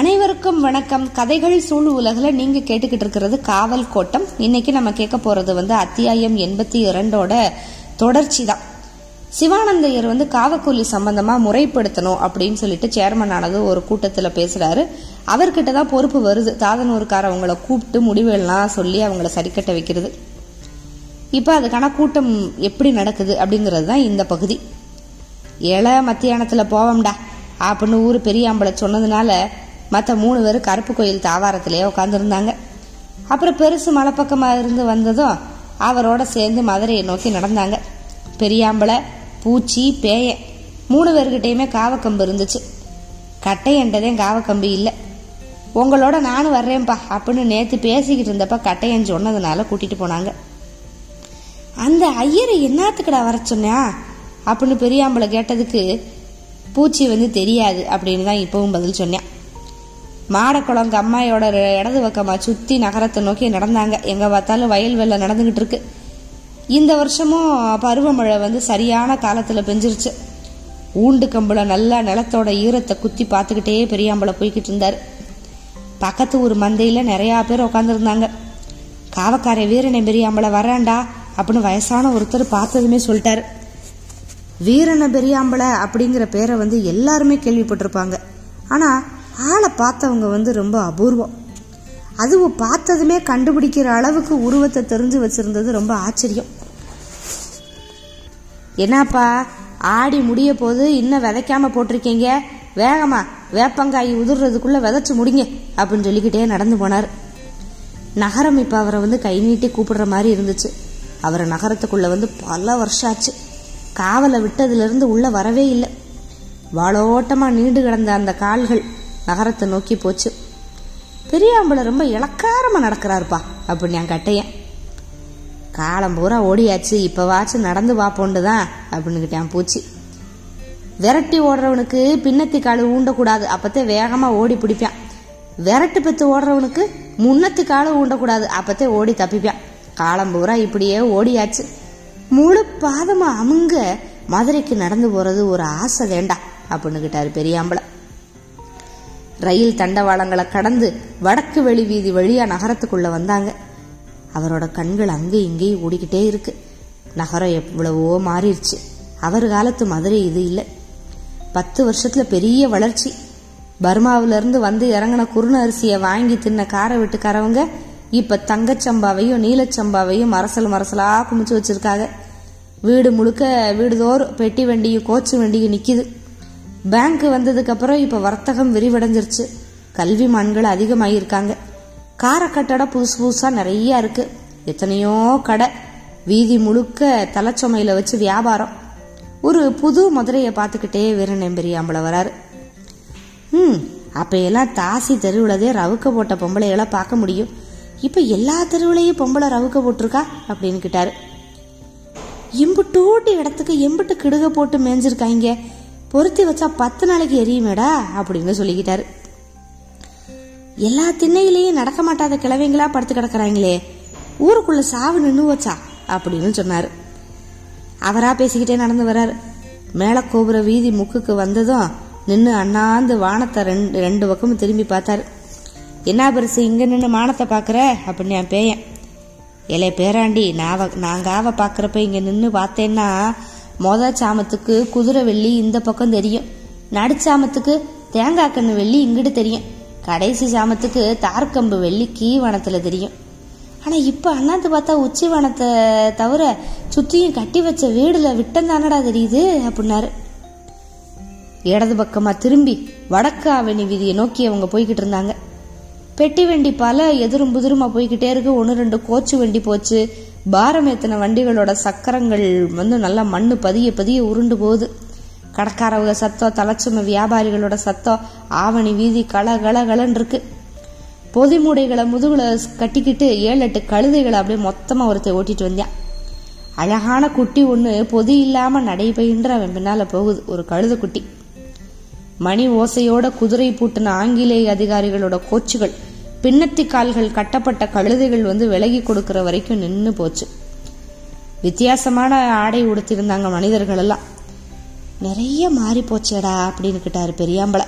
அனைவருக்கும் வணக்கம். கதைகள் சூழ் உலகில் நீங்கள் கேட்டுக்கிட்டு இருக்கிறது காவல் கோட்டம். இன்னைக்கு நம்ம கேட்க போகிறது வந்து அத்தியாயம் எண்பத்தி இரண்டோட தொடர்ச்சி தான் சிவானந்தையர் வந்து காவக்கூலி சம்பந்தமாக முறைப்படுத்தணும் அப்படின்னு சொல்லிட்டு சேர்மன் ஆனது ஒரு கூட்டத்தில் பேசுகிறாரு அவர்கிட்ட தான் பொறுப்பு வருது. தாதனூருக்கார அவங்கள கூப்பிட்டு முடிவுகள்லாம் சொல்லி அவங்கள சரிக்கட்ட வைக்கிறது. இப்போ அதுக்கான கூட்டம் எப்படி நடக்குது அப்படிங்கிறது தான் இந்த பகுதி. ஏழை மத்தியானத்தில் போவோம்டா அப்படின்னு ஊர் பெரியாம்பளை சொன்னதுனால மற்ற மூணு பேர் கருப்பு கோயில் தாவாரத்திலேயே உட்காந்துருந்தாங்க அப்புறம் பெருசு மலைப்பக்கமாக இருந்து வந்ததும் அவரோட சேர்ந்து மதுரையை நோக்கி நடந்தாங்க. பெரியாம்பளை பூச்சி பேயன் மூணு பேர்கிட்டையுமே காவக்கம்பு இருந்துச்சு. கட்டையன்றதே காவக்கம்பு இல்லை. உங்களோட நானும் வர்றேன்ப்பா அப்படின்னு நேற்று பேசிக்கிட்டு இருந்தப்ப கட்டையன் சொன்னதுனால கூட்டிட்டு போனாங்க. அந்த ஐயரை என்னத்துக்கடா வர சொன்னா? அப்படின்னு பெரியாம்பளை கேட்டதுக்கு பூச்சி வந்து தெரியாது அப்படின்னு தான் இப்பவும் பதில் சொன்னேன். மாடக்குளம் அம்மாயோட இடது பக்கமாக சுற்றி நகரத்தை நோக்கி நடந்தாங்க. எங்கே பார்த்தாலும் வயல் வெள்ளம் நடந்துக்கிட்டு இருக்கு. இந்த வருஷமும் பருவமழை வந்து சரியான காலத்தில் பெஞ்சிருச்சு. ஊண்டு கம்புல நல்லா நிலத்தோட ஈரத்தை குத்தி பார்த்துக்கிட்டே பெரியாம்பளை போய்கிட்டு இருந்தார். பக்கத்து ஊர் மந்தையில் நிறையா பேர் உட்காந்துருந்தாங்க காவக்காரை வீரனை பெரியாம்பளை வராண்டா அப்படின்னு வயசான ஒருத்தர் பார்த்ததுமே சொல்லிட்டார். வீரனை பெரியாம்பளை அப்படிங்கிற பேரை வந்து எல்லாருமே கேள்விப்பட்டிருப்பாங்க. ஆனால் ஆளை பார்த்தவங்க வந்து ரொம்ப அபூர்வம். அதுவும் பார்த்ததுமே கண்டுபிடிக்கிற அளவுக்கு உருவத்தை தெரிஞ்சு வச்சிருந்தது ரொம்ப ஆச்சரியம். என்னப்பா ஆடி முடிய போது இன்னும் விதைக்காம போட்டிருக்கீங்க? வேகமா வேப்பங்காய் உதிர்றதுக்குள்ளே விதைச்சு முடிங்க அப்படின்னு சொல்லிக்கிட்டே நடந்து போனார். நகரம் இப்போ அவரை வந்து கை நீட்டி கூப்பிடுற மாதிரி இருந்துச்சு. அவரை நகரத்துக்குள்ள வந்து பல வருஷம் ஆச்சு. காவலை விட்டதுலேருந்து உள்ள வரவே இல்லை. வாழோட்டமாக நீண்டு கிடந்த அந்த கால்கள் நகரத்தை நோக்கி போச்சு. பெரியாம்பளை ரொம்ப இலக்காரமாக நடக்கிறாருப்பா அப்படின்னு என் கட்டையன் காலம் பூரா ஓடியாச்சு இப்போவாச்சும் நடந்து பார்ப்போண்டு தான் அப்படின்னுக்கிட்டேன் பூச்சி. விரட்டி ஓடுறவனுக்கு பின்னத்தி காலு ஊண்டக்கூடாது அப்பத்தே வேகமாக ஓடி பிடிப்பான். விரட்டு பெத்து ஓடுறவனுக்கு முன்னத்தி காலு ஊண்டக்கூடாது அப்பத்தே ஓடி தப்பிப்பான். காலம் பூரா இப்படியே ஓடியாச்சு. முழு பாதமாக அமுங்க மதுரைக்கு நடந்து போறது ஒரு ஆசை வேண்டா அப்படின்னுக்கிட்டாரு பெரியாம்பளை. ரயில் தண்டவாளங்களை கடந்து வடக்கு வெளி வீதி வழியா நகரத்துக்குள்ள வந்தாங்க. அவரோட கண்கள் அங்கே இங்கேயும் ஓடிக்கிட்டே இருக்கு. நகரம் எவ்வளவோ மாறிடுச்சு. அவர் காலத்து மதுரை இது இல்லை. பத்து வருஷத்துல பெரிய வளர்ச்சி. பர்மாவில இருந்து வந்து இறங்கின குருண அரிசியை வாங்கி தின்ன காரை விட்டுக்காரவங்க இப்ப தங்கச்சம்பாவையும் நீலச்சம்பாவையும் மரசல் மரசலா குமிச்சு வச்சிருக்காங்க. வீடு முழுக்க வீடுதோறும் பெட்டி வண்டியும் கோச்சு வண்டியும் நிக்குது. பேங்க் வந்ததுக்கு அப்புறம் வர்த்தகம் விரிவடைஞ்சிருச்சு. கல்விமான்கள் அதிகமாகியிருக்காங்க கார கட்டடம் புதுசு புதுசாக நிறையா இருக்குது எத்தனையோ கடை. வீதி முழுக்க தலைச்சொமையில் வச்சு வியாபாரம். ஒரு புது மதுரையை பார்த்துக்கிட்டே வீரநம்பெரியாம்பளை வராரு. ம் அப்பையெல்லாம் எல்லாம் தாசி தெருவுலதே ரவுக்க போட்ட பொம்பளைகளை பார்க்க முடியும். இப்போ எல்லா தெருவுலையும் பொம்பளை ரவுக்க போட்டிருக்கா? அப்படின்னு கிட்டாரு. இம்புட்டூட்டி இடத்துக்கு எம்பிட்டு கிடுக போட்டு மேய்ஞ்சிருக்காங்க பொருத்தி வச்சா பத்து நாளைக்கு எரியுமேடா அப்படின்னு சொல்லிக்கிட்டாரு. எல்லா திண்ணையிலையும் நடக்க மாட்டாத கிழவைங்களா படுத்து கிடக்குறாங்களே ஊருக்குள்ள சாவு நின்று வச்சா அப்படின்னு சொன்னாரு. அவரா பேசிக்கிட்டே நடந்து வர்றாரு மேல கோபுர வீதி முக்குக்கு வந்ததும் நின்று அண்ணாந்து வானத்தை ரெண்டு ரெண்டு பக்கமும் திரும்பி பார்த்தாரு. என்ன பெருசு இங்க நின்று மானத்தை பார்க்குற? அப்படின்னு என் பேயன். இலைய பேராண்டி நாவ நாங்கள் ஆவ பார்க்குறப்ப இங்கே நின்று பார்த்தேன்னா மொத சாமத்துக்கு குதிரை வெள்ளி இந்த பக்கம் தெரியும். நடுச்சாமத்துக்கு தேங்காய் கண்ணு வெள்ளி இங்கிட்டு தெரியும். கடைசி சாமத்துக்கு தார்கம்பு வெள்ளி கீவனத்தில் தெரியும். ஆனால் இப்போ அண்ணாந்து பார்த்தா உச்சி வனத்தை தவிர சுற்றியும் கட்டி வச்ச வீடுல விட்டந்தானடா தெரியுது அப்படின்னாரு. இடது பக்கமா திரும்பி வடக்கு அவனி வீதியை நோக்கி அவங்க போய்கிட்டு இருந்தாங்க. பெட்டி வண்டி பல எதிரும் புதிருமா போய்கிட்டே இருக்கு. ஒன்று ரெண்டு கோச்சு வண்டி போச்சு. பாரம் ஏத்தின வண்டிகளோட சக்கரங்கள் வந்து நல்லா மண்ணு பதிய பதிய உருண்டு போகுது. கடற்காரவங்க சத்தம் தலைச்சும வியாபாரிகளோட சத்தம் ஆவணி வீதி கள கள களன்னு இருக்கு. பொதி மூடைகளை முதுகுல கட்டிக்கிட்டு ஏழு எட்டு கழுதைகளை அப்படியே மொத்தமா ஒருத்தர் ஓட்டிட்டு வந்தான் அழகான குட்டி ஒன்று பொதி இல்லாம நடைபெயின்ற அவன் பின்னால போகுது. ஒரு கழுத குட்டி. மணி ஓசையோட குதிரை பூட்டின ஆங்கிலேய அதிகாரிகளோட கோச்சுகள். பின்னத்தி கால்கள் கட்டப்பட்ட கழுதைகள் வந்து விலகி கொடுக்கிற வரைக்கும் நின்று போச்சு. வித்தியாசமான ஆடை உடுத்திருந்தாங்க மனிதர்கள் எல்லாம். நிறைய மாறி போச்சேடா அப்படின்னு கிட்டாரு பெரியாம்பளை.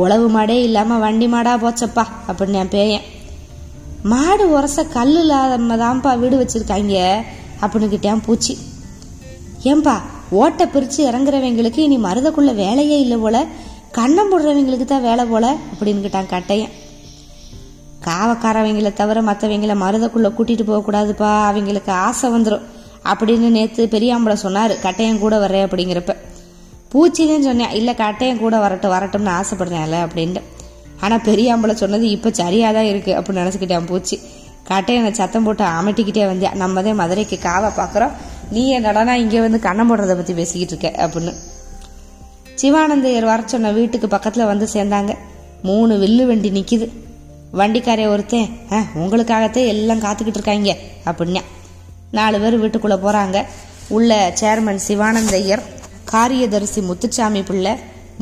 உழவு மாடே இல்லாம வண்டி மாடா போச்சப்பா அப்படின்னு என் பேயன். மாடு உரச கல் இல்லாம தான்ப்பா வீடு வச்சிருக்காங்க அப்படின்னு கிட்டேன் பூச்சி. ஏன்பா ஓட்டை பிரிச்சு இறங்குறவங்களுக்கு இனி மருதக்குள்ள வேலையே இல்லை போல கண்ணம் போடுறவங்களுக்கு தான் வேலை போல அப்படின்னு கிட்டான் கட்டையன். காவக்காரவங்களை தவிர மற்றவங்கள மருதக்குள்ள கூட்டிட்டு போகக்கூடாதுப்பா அவங்களுக்கு ஆசை வந்துடும் அப்படின்னு நேற்று பெரியாம்பளை சொன்னார். கட்டையன் கூட வர்றேன் அப்படிங்கிறப்ப. பூச்சின்னு சொன்னேன். இல்லை கட்டையன் கூட வரட்டும் வரட்டும்னு ஆசைப்படுறேன்ல அப்படின்ட்டு. ஆனால் பெரியாம்பளை சொன்னது இப்போ சரியாக தான் இருக்குது அப்படின்னு நினச்சிக்கிட்டேன் பூச்சி. கட்டையனை சத்தம் போட்டு அமட்டிக்கிட்டே வந்தேன் நம்ம தான் மதுரைக்கு காவை பார்க்குறோம் நீ என்னடனா இங்கே வந்து கண்ணம் போடுறதை பற்றி பேசிக்கிட்டு இருக்க அப்படின்னு. சிவானந்தையர் வர சொன்ன வீட்டுக்கு பக்கத்தில் வந்து சேர்ந்தாங்க. மூணு வில்லு வண்டி நிற்கிது வண்டிக்காரே ஒருத்தன் ஆ உங்களுக்காகத்தே எல்லாம் காத்துக்கிட்டு இருக்காங்க அப்படின்னா. நாலு பேர் வீட்டுக்குள்ளே போகிறாங்க உள்ள சேர்மன் சிவானந்தையர் காரியதரிசி முத்துச்சாமி பிள்ளை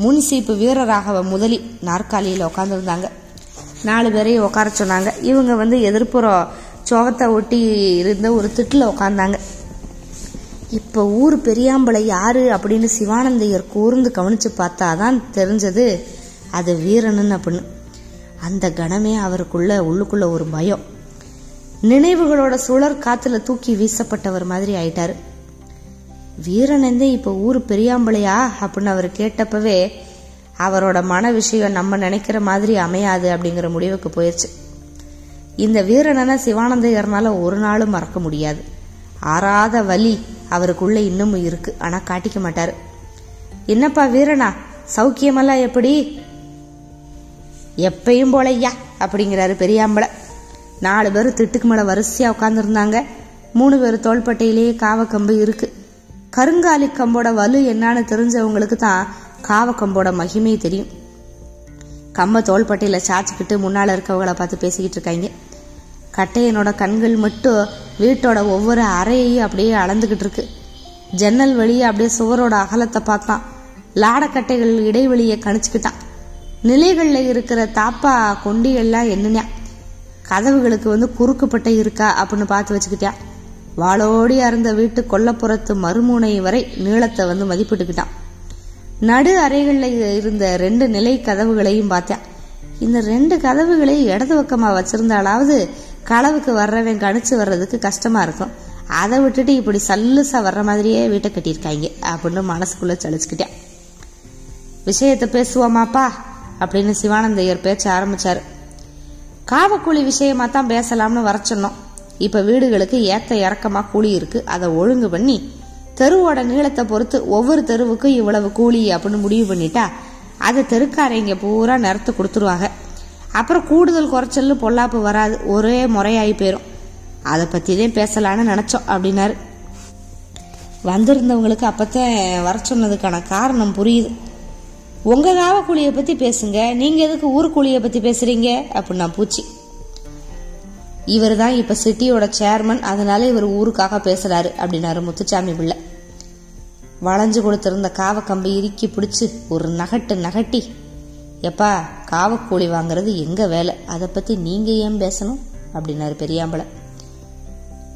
முன்சீப்பு வீரராகவ முதலி நாற்காலியில் உட்காந்துருந்தாங்க நாலு பேரையும் உட்கார சொன்னாங்க. இவங்க வந்து எதிர்ப்புறம் சோகத்தை ஒட்டி இருந்த ஒரு திட்டில் உட்காந்தாங்க இப்போ ஊர் பெரியாம்பளை யாரு அப்படின்னு சிவானந்தையர் கூர்ந்து கவனித்து பார்த்தா தான் தெரிஞ்சது அது வீரனன் அப்படின்னு. அந்த கணமே அவருக்குள்ள உள்ளுக்குள்ள ஒரு பயம். நினைவுகளோட சுழற் காத்துல தூக்கி வீசப்பட்டவர் மாதிரி ஆயிட்டாரு. வீரனந்தே இப்போ ஊர் பெரியாம்பளையா அப்படின்னு அவர் கேட்டப்பவே அவரோட மன விஷயம் நம்ம நினைக்கிற மாதிரி அமையாது அப்படிங்கிற முடிவுக்கு போயிடுச்சு இந்த வீரனனை சிவானந்தையர்னால ஒரு நாளும் மறக்க முடியாது. ஆறாத வலி அவருக்குள்ள இன்னமும் இருக்கு. ஆனா காட்டிக்க மாட்டாரு. என்னப்பா வீரனா? சௌக்கியமெல்லாம் எப்படி? எப்பயும் போலையா அப்படிங்கிறாரு பெரியாம்பளை. நாலு பேர் திட்டுக்கு மேலே வரிசையாக உட்காந்துருந்தாங்க மூணு பேர் தோள்பட்டையிலேயே காவக்கம்பு இருக்கு. கருங்காலி கம்போட வலு என்னன்னு தெரிஞ்சவங்களுக்கு தான் காவக்கம்போட மகிமை தெரியும். கம்ப தோள்பட்டையில் சாச்சிக்கிட்டு முன்னால் இருக்கவங்கள பார்த்து பேசிக்கிட்டு இருக்காங்க. கட்டையனோட கண்கள் மட்டும் வீட்டோட ஒவ்வொரு அறையையும் அப்படியே அளந்துக்கிட்டு இருக்கு. ஜன்னல் வழியே அப்படியே சுவரோட அகலத்தை பார்த்தான். லாடக்கட்டைகள் இடைவெளியை கணிச்சுக்கிட்டான். நிலைகளில் இருக்கிற தாப்பா கொண்டிகள்லாம் என்னன்னா? கதவுகளுக்கு வந்து குறுக்குப்பட்ட இருக்கா அப்படின்னு பார்த்து வச்சுக்கிட்டான் வாளோடி அருந்த வீட்டு கொல்லப்புறத்து மறுமுனை வரை நீளத்தை வந்து மதிப்பிட்டுக்கிட்டான் நடு அறைகளில் இருந்த ரெண்டு நிலை கதவுகளையும் பார்த்தேன் இந்த ரெண்டு கதவுகளையும் இடது பக்கமாக வச்சிருந்தாலாவது களவுக்கு வர்றவன் கணிச்சு வர்றதுக்கு கஷ்டமா இருக்கும். அதை விட்டுட்டு இப்படி சல்லுசா வர்ற மாதிரியே வீட்டை கட்டியிருக்காங்க அப்படின்னு மனசுக்குள்ள சலிச்சுக்கிட்டேன் விஷயத்தை பேசுவோமாப்பா? அப்படின்னு சிவானந்தையர் பேச்ச ஆரம்பிச்சார். காவக்கூலி விஷயமா தான் பேசலாம்னு வர சொன்னோம். இப்ப வீடுகளுக்கு ஏத்த இறக்கமா கூலி இருக்கு. அதை ஒழுங்கு பண்ணி தெருவோட நீளத்தை பொறுத்து ஒவ்வொரு தெருவுக்கும் இவ்வளவு கூலி அப்படின்னு முடிவு பண்ணிட்டா அதை தெருக்காரங்க பூரா நிறத்து கொடுத்துருவாங்க. அப்புறம் கூடுதல் குறைச்சல் பொல்லாப்பு வராது. ஒரே முறையாகி போயிடும் அதை பற்றி தான் பேசலான்னு நினச்சோம் அப்படின்னாரு. வந்திருந்தவங்களுக்கு அப்போத்தான் வர சொன்னதுக்கான காரணம் புரியுது. உங்கள் காவக்கூலியை பற்றி பேசுங்க. நீங்கள் எதுக்கு ஊர்கூலியை பற்றி பேசுகிறீங்க அப்படின்னா பூச்சி. இவர் தான் இப்போ சிட்டியோட சேர்மன் அதனால இவர் ஊருக்காக பேசுகிறாரு அப்படின்னாரு முத்துச்சாமி பிள்ளை. வளைஞ்சு கொடுத்திருந்த காவக்கம்பை இறுக்கி பிடிச்சி ஒரு நகட்டு நகட்டி. எப்பா காவக்கூலி வாங்குறது எங்க வேலை? அதை பத்தி நீங்க ஏன் பேசணும்? அப்படின்னாரு பெரியாம்பளை.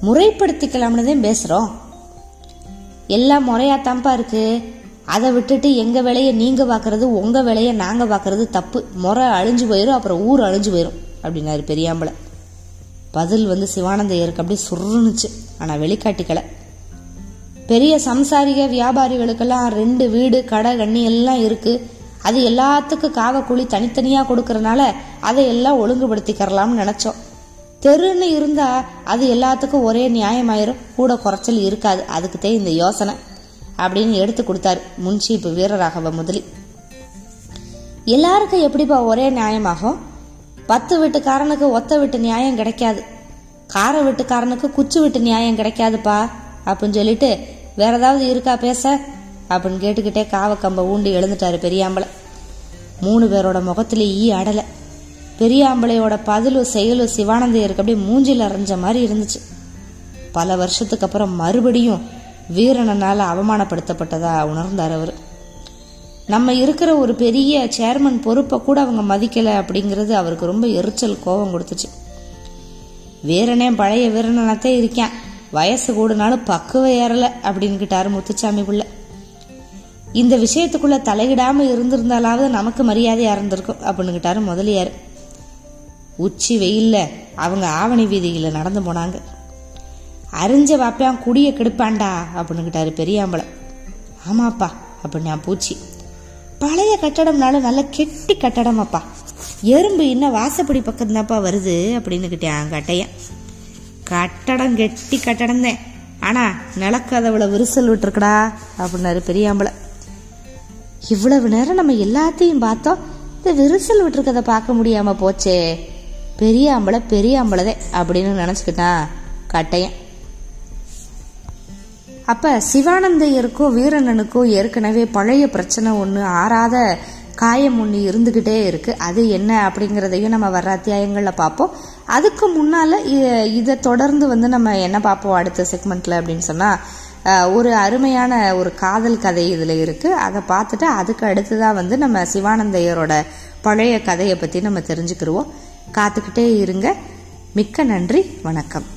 முறைப்படுத்திக்கலாம்னு தான் பேசுறோம். எல்லாம் முறையாத்தான்ப்பா இருக்கு. அதை விட்டுட்டு எங்கள் வேலையை நீங்கள் பார்க்குறது உங்கள் வேலையை நாங்கள் பார்க்குறது தப்பு. முறை அழிஞ்சு போயிடும் அப்புறம் ஊர் அழிஞ்சு போயிடும் அப்படின்னாரு பெரியாம்பளை. பதில் வந்து சிவானந்தையருக்கு அப்படியே சுருணுச்சு. ஆனால் வெளிக்காட்டிக்கலை. பெரிய சம்சாரிக வியாபாரிகளுக்கெல்லாம் ரெண்டு வீடு கடை கண்ணி எல்லாம் இருக்குது அது எல்லாத்துக்கும் காவக்குழி தனித்தனியாக கொடுக்கறனால அதை எல்லாம் ஒழுங்குபடுத்திக்கிறலாம்னு நினச்சோம். தெருன்னு இருந்தால் அது எல்லாத்துக்கும் ஒரே நியாயமாயிரும். கூட குறைச்சல் இருக்காது. அதுக்குத்தே இந்த யோசனை. அப்படின்னு எடுத்து கொடுத்தாரு. இப்போ வீரராகவ முதலி. எல்லாருக்கும் எப்படிப்பா ஒரே நியாயமாகும்? பத்து வீட்டுக்காரனுக்கு ஒத்த வீட்டு நியாயம் கிடைக்காது. கார வீட்டுக்காரனுக்கு குச்சி வீட்டு நியாயம் கிடைக்காதுப்பா அப்படின்னு சொல்லிட்டு வேற ஏதாவது இருக்கா பேச? அப்படின்னு கேட்டுக்கிட்டே காவக்கம்ப ஊண்டி எழுந்துட்டாரு பெரியாம்பளை. மூணு பேரோட முகத்துல ஈ அடலை. பெரியாம்பளையோட பதிலும் செயலும் சிவானந்தையருக்கு அப்படியே மூஞ்சில் அரைஞ்ச மாதிரி இருந்துச்சு. பல வருஷத்துக்கு அப்புறம் மறுபடியும் வீரனனால அவமானப்படுத்தப்பட்டதா உணர்ந்தார் அவர். நம்ம இருக்கிற ஒரு பெரிய சேர்மன் பொறுப்பை கூட அவங்க மதிக்கல அப்படிங்கிறது அவருக்கு ரொம்ப எரிச்சல் கோபம் கொடுத்துச்சு. வீரனே பழைய வீரனாத்தே இருக்கேன். வயசு கூடுனாலும் பக்குவ ஏறல அப்படின்னுக்கிட்டாரு முத்துச்சாமி பிள்ளை. இந்த விஷயத்துக்குள்ள தலையிடாம இருந்திருந்தாலாவது நமக்கு மரியாதையா இருந்திருக்கும் அப்படின்னுக்கிட்டாரு முதலியார். உச்சி வெயில்ல அவங்க ஆவணி வீதியில் நடந்து போனாங்க. அரிஞ்ச வாப்பியான் குடிய கெடுப்பான்டா அப்படின்னுக்கிட்டாரு பெரியாம்பளம் ஆமாப்பா அப்படின்னா பூச்சி. பழைய கட்டடம்னாலும் நல்ல கெட்டி கட்டடமாப்பா. எறும்பு இன்னும் வாசப்படி பக்கம் வருது வருது அப்படின்னுக்கிட்டேன் கட்டையன் கட்டடம் கெட்டி கட்டடம் தான். ஆனா நிலக்கதவுல விரிசல் விட்டுருக்கடா அப்படின்னாரு பெரியாம்பளை. இவ்வளவு நேரம் நம்ம எல்லாத்தையும் பார்த்தோம் இந்த விரிசல் விட்டுருக்கதை பார்க்க முடியாம போச்சே. பெரியாம்பளை பெரியாம்பளதே அப்படின்னு நினச்சிக்கிட்டான் கட்டையன். அப்போ சிவானந்தையருக்கும் வீரண்ணனுக்கும் ஏற்கனவே பழைய பிரச்சனை ஒன்று ஆறாத காயம் ஒன்று இருந்துக்கிட்டே இருக்குது அது என்ன அப்படிங்கிறதையும் நம்ம வர்ற அத்தியாயங்களில் பார்ப்போம். அதுக்கு முன்னால் இதை தொடர்ந்து வந்து நம்ம என்ன பார்ப்போம் அடுத்த செக்மெண்ட்டில் அப்படின்னு சொன்னால் ஒரு அருமையான ஒரு காதல் கதை இதில் இருக்குது அதை பார்த்துட்டு அதுக்கு அடுத்ததாக வந்து நம்ம சிவானந்தையரோட பழைய கதையை பற்றி நம்ம தெரிஞ்சுக்கிருவோம். காத்துக்கிட்டே இருங்க. மிக்க நன்றி. வணக்கம்.